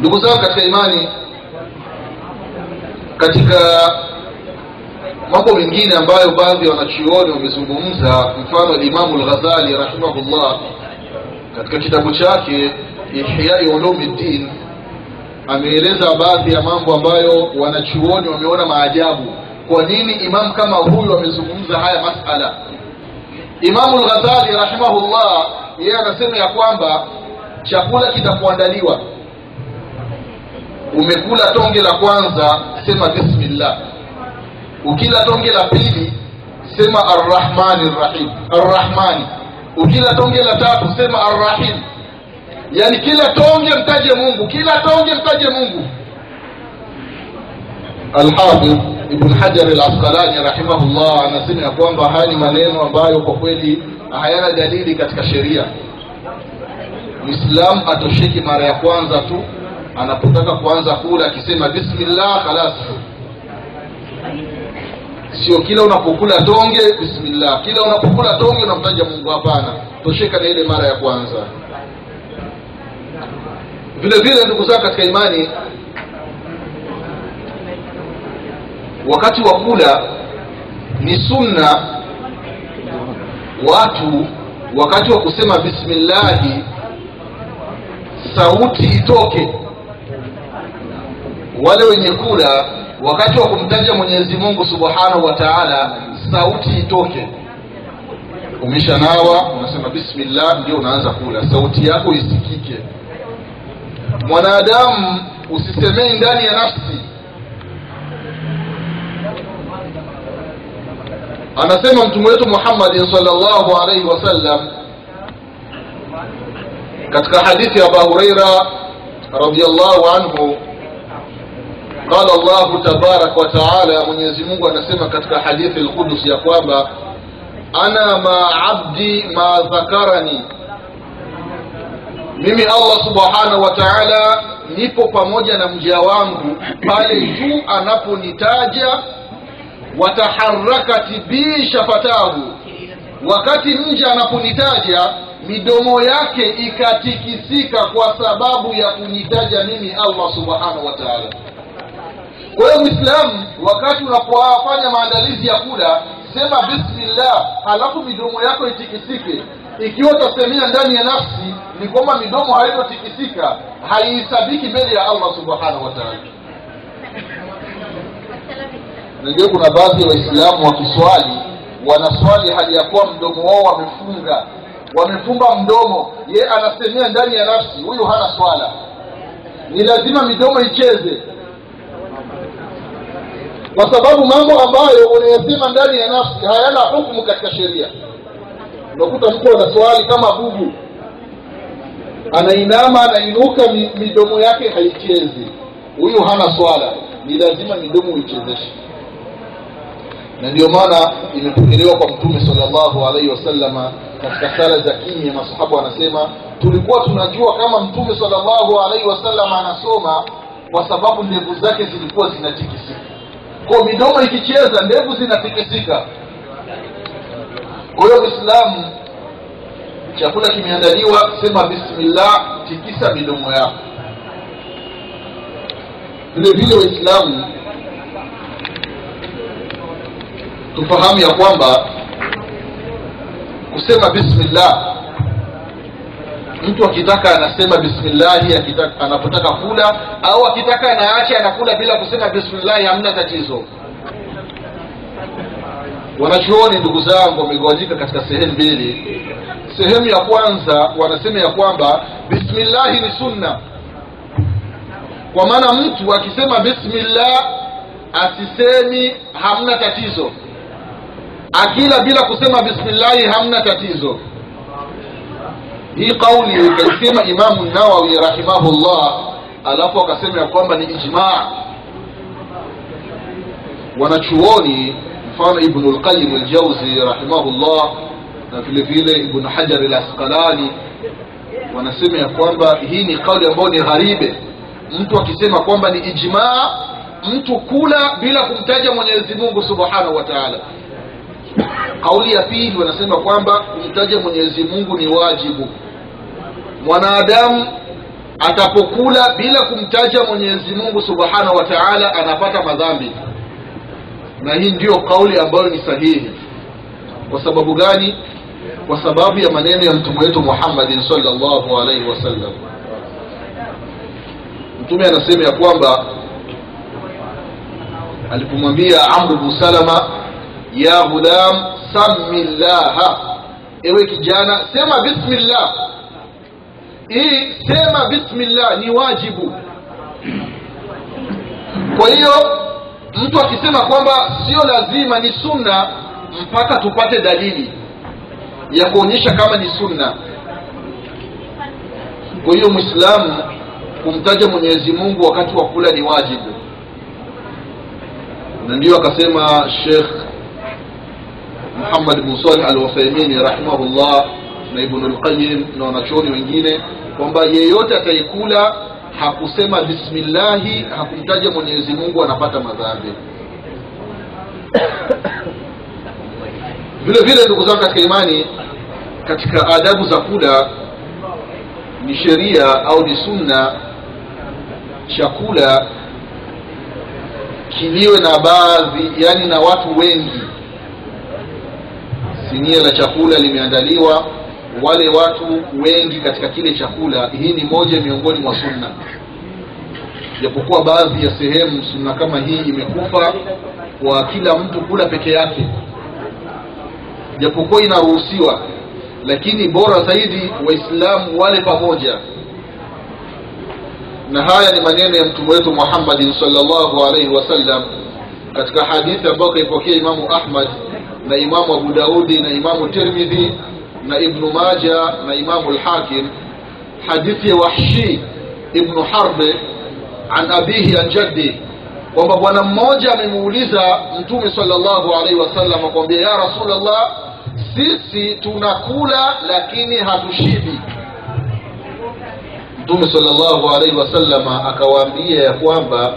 ndugu zangu katika imani katika mambo mengine ambayo baadhi ya wanachuoni wamezungumza mfano limamu lghazali rahimahullah katika kitabu chake ihyai ulumi ddin ameeleza baadhi ya mambo ambayo wanachuoni wameona maajabu. Kwa nini imamu kama huyu amezungumza haya masala? Imamu lghazali rahimahullah yeye anasema ya kwamba chakula kitakuandaliwa umekula tonge la kwanza sema bismillah. Ukila tonge la pili sema arrahmani rrahim. Arrahmani. Ukila tonge la tatu sema arrahim. Yani kila tonge mtaje mungu kila tonge mtaje mungu. Alhafidh ibn hajar alasqalani rahimahullah anasema ya kwamba haya ni maneno ambayo kwa kweli hayana dalili katika sheria. Mwislamu atosheki mara ya kwanza tu anapotaka kuanza kula akisema bismillah khalas. Sio kila unapokula tonge bismillah. Kila unapokula tonge unamtaja mungu. Hapana. Tosheka na ile mara ya kwanza. Vile vile ndugu zangu katika imani wakati wa kula ni sunna watu wakati wa kusema bismillahi sauti itoke wale wenye kula wakati wa kumtaja mwenyezi mungu subhanahu wa taala sauti itoke. Umeshanawa unasema bismillah ndio unaanza kula. Sauti yako isikike. Mwanadamu usisemei ndani ya nafsi. Anasema mtume wetu muhammadin salllahu alaihi wasallam katika hadithi ya abu hureira radiallahu anhu qala llahu tabaraka wa taala mwenyezi mungu anasema katika hadithi lqudus ya kwamba ana ma abdi ma dhakarani mimi allah subhanahu wa taala nipo pamoja na mja wangu pale tu anaponitaja wataharakati bi shafatahu. Wakati mja anaponitaja midomo yake ikatikisika kwa sababu ya kunitaja mimi allah subhanahu wa taala kwa hiyo mwislamu wakati unapofanya maandalizi ya kula sema bismillah halafu midomo yako itikisike. Ikiwa utasemea ndani ya nafsi ni kwamba midomo haitotikisika haihesabiki mbele ya allah subhanahu wataala najua kuna baadhi ya waislamu wakiswali wanaswali hali ya kuwa mdomo wao wamefunga. Wamefumba mdomo ye anasemea ndani ya nafsi huyu hana swala. Ni lazima midomo icheze kwa sababu mambo ambayo unayasema ndani ya nafsi hayana hukumu katika sheria. Unakuta mtu anaswali kama bubu. Anainama anainuka midomo yake haichezi. Huyu hana swala. Ni lazima midomo uichezeshe na ndio maana imepokelewa kwa mtume salllahu alaihi wasalama katika sala za kimya. Masahaba wanasema tulikuwa tunajua kama mtume salllahu alaihi wasalama anasoma kwa sababu ndevu zake zilikuwa zinatikisika kwa midomo ikicheza ndevu zinatikisika. Kwa hiyo mwislamu chakula kimeandaliwa sema bismillah tikisa midomo yako. Vile vile waislamu tufahamu ya kwamba kusema bismillah mtu akitaka anasema bismillahi anapotaka kula au akitaka anaacha anakula bila kusema bismillahi hamna tatizo. Wanachuoni ndugu zangu wamegawanyika katika sehemu mbili. Sehemu ya kwanza wanasema ya kwamba bismillahi ni sunna. Kwa maana mtu akisema bismillah asisemi hamna tatizo. Akila bila kusema bismillahi hamna tatizo hii kauli ikaisema imamu nawawi rahimahullah alafu akasema ya kwamba ni ijmaa wanachuoni mfano ibnu lqayim ljauzi rahimahullah na vile vile ibnu hajar lasqalani wanasema ya kwamba hii ni kauli ambayo ni gharibe. Mtu akisema kwamba ni ijmaa mtu kula bila kumtaja mwenyezi mungu subhanahu wa taala kauli ya pili wanasema kwamba kumtaja mwenyezi mungu ni wajibu. Mwanadamu atapokula bila kumtaja mwenyezi mungu subhanahu wa taala anapata madhambi. Na hii ndiyo kauli ambayo ni sahihi. Kwa sababu gani? Kwa sababu ya maneno ya mtume wetu muhammadin salllahu alaihi wasallam mtume anasema ya kwamba alipomwambia amru bnu salama ya ghulam sami llaha ewe kijana sema bismillah. Hii sema bismillah ni wajibu. Kwa hiyo mtu akisema kwamba sio lazima ni sunna mpaka tupate dalili ya kuonyesha kama ni sunna. Kwa hiyo mwislamu kumtaja mwenyezi mungu wakati wa kula ni wajibu. Na ndio akasema shekh muhammad bn salih al uthaimini rahimahullah na ibnu lqayim na wanachuoni wengine kwamba yeyote ataikula hakusema bismillahi hakumtaja mwenyezi mungu anapata madhambi. Vile vile ndugu zangu katika imani katika adabu za kula ni sheria au ni sunna chakula kiliwe na baadhi yani na watu wengi sinia la chakula limeandaliwa wale watu wengi katika kile chakula hii ni moja miongoni mwa sunna. Japokuwa baadhi ya sehemu sunna kama hii imekufa kwa kila mtu kula peke yake. Japokuwa inaruhusiwa lakini bora zaidi waislamu wale pamoja. Na haya ni maneno ya mtume wetu muhammadin salllahu alaihi wasallam katika hadithi ambayo kaipokea imamu ahmad na imamu abu daudi na imamu tirmidhi na ibnu maja na imamu lhakim hadithi ya wahshi ibnu harbe an abihi an jaddi kwamba bwana mmoja amemuuliza mtume salllahu alaihi wasallam akwambia ya rasulllah sisi tunakula lakini hatushibi. Mtume salllahu alaihi wasalama akawaambia ya kwamba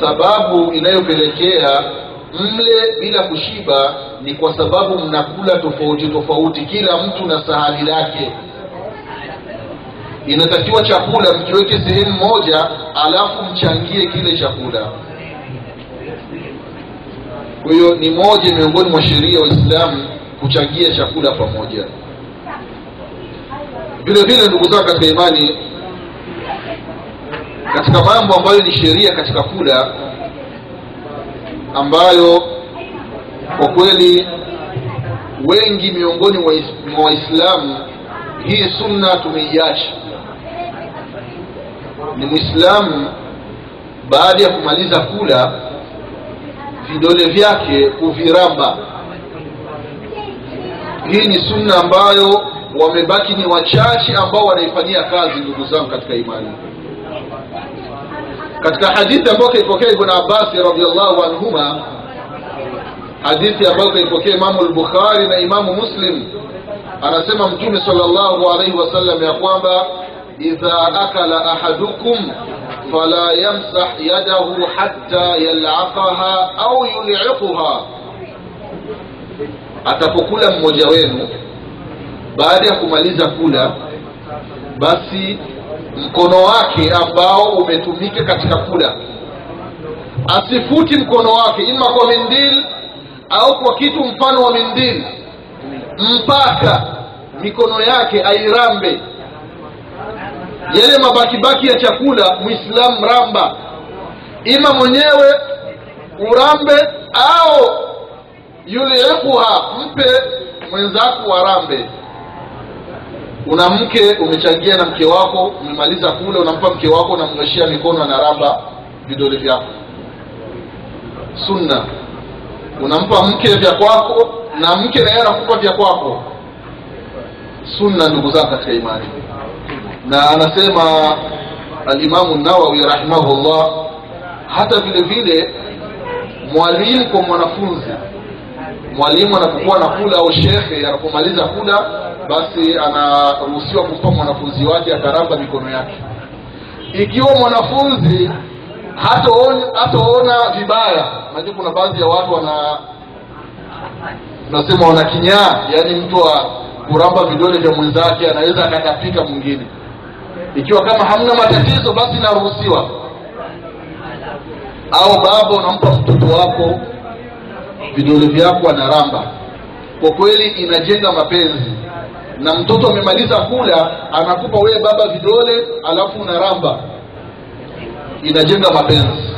sababu inayopelekea mle bila kushiba ni kwa sababu mnakula tofauti tofauti kila mtu na sahani lake. Inatakiwa chakula mkiweke sehemu moja alafu mchangie kile chakula. Kwa hiyo ni moja miongoni mwa sheria waislamu kuchangia chakula pamoja. Vile vile ndugu zangu katika imani katika mambo ambayo ni sheria katika kula ambayo kwa kweli wengi miongoni mwa waislamu hii sunna tumeiacha. Ni mwislamu baada ya kumaliza kula vidole vyake kuviramba hii ni sunna ambayo wamebaki ni wachache ambao wanaifanyia kazi ndugu zangu katika imani katika hadithi ambayo kaipokea ibn abasi radiallahu anhuma hadithi ambayo kaipokea imamu lbukhari na imamu muslim anasema mtume salllahu alaihi wasallam ya kwamba idha akala ahadukum fala yamsah yadahu hatta yalaqaha au yuliquha atapokula mmoja wenu baada ya kumaliza kula basi mkono wake ambao umetumika katika kula. Asifuti mkono wake ima kwa mindil au kwa kitu mfano wa mindil. Mpaka mikono yake airambe. Yale mabakibaki ya chakula mwislamu ramba. Ima mwenyewe urambe au yuliikuha mpe mwenzako warambe una mke umechangia na mke wako umemaliza kule unampa mke wako unamnyoshia mikono anaramba vidole vyako. Sunna. Unampa mke vya kwako na mke naye anakupa vya kwako. Sunna ndugu zangu katika imani. Na anasema alimamu nawawi rahimahullah hata vile vile mwalimu kwa mwanafunzi mwalimu anapokuwa na kula au shekhe anapomaliza kula basi anaruhusiwa kumpa mwanafunzi wake akaramba mikono yake. Ikiwa mwanafunzi hataona vibaya najua kuna baadhi ya watu wana tunasema wana kinyaa yaani mtu wa kuramba vidole vya mwenzake anaweza akatapika mwingine. Ikiwa kama hamna matatizo basi naruhusiwa. Au baba unampa mtoto wako vidole vyako anaramba. Kwa kweli inajenga mapenzi na mtoto amemaliza kula anakupa wewe baba vidole alafu unaramba. Inajenga mapenzi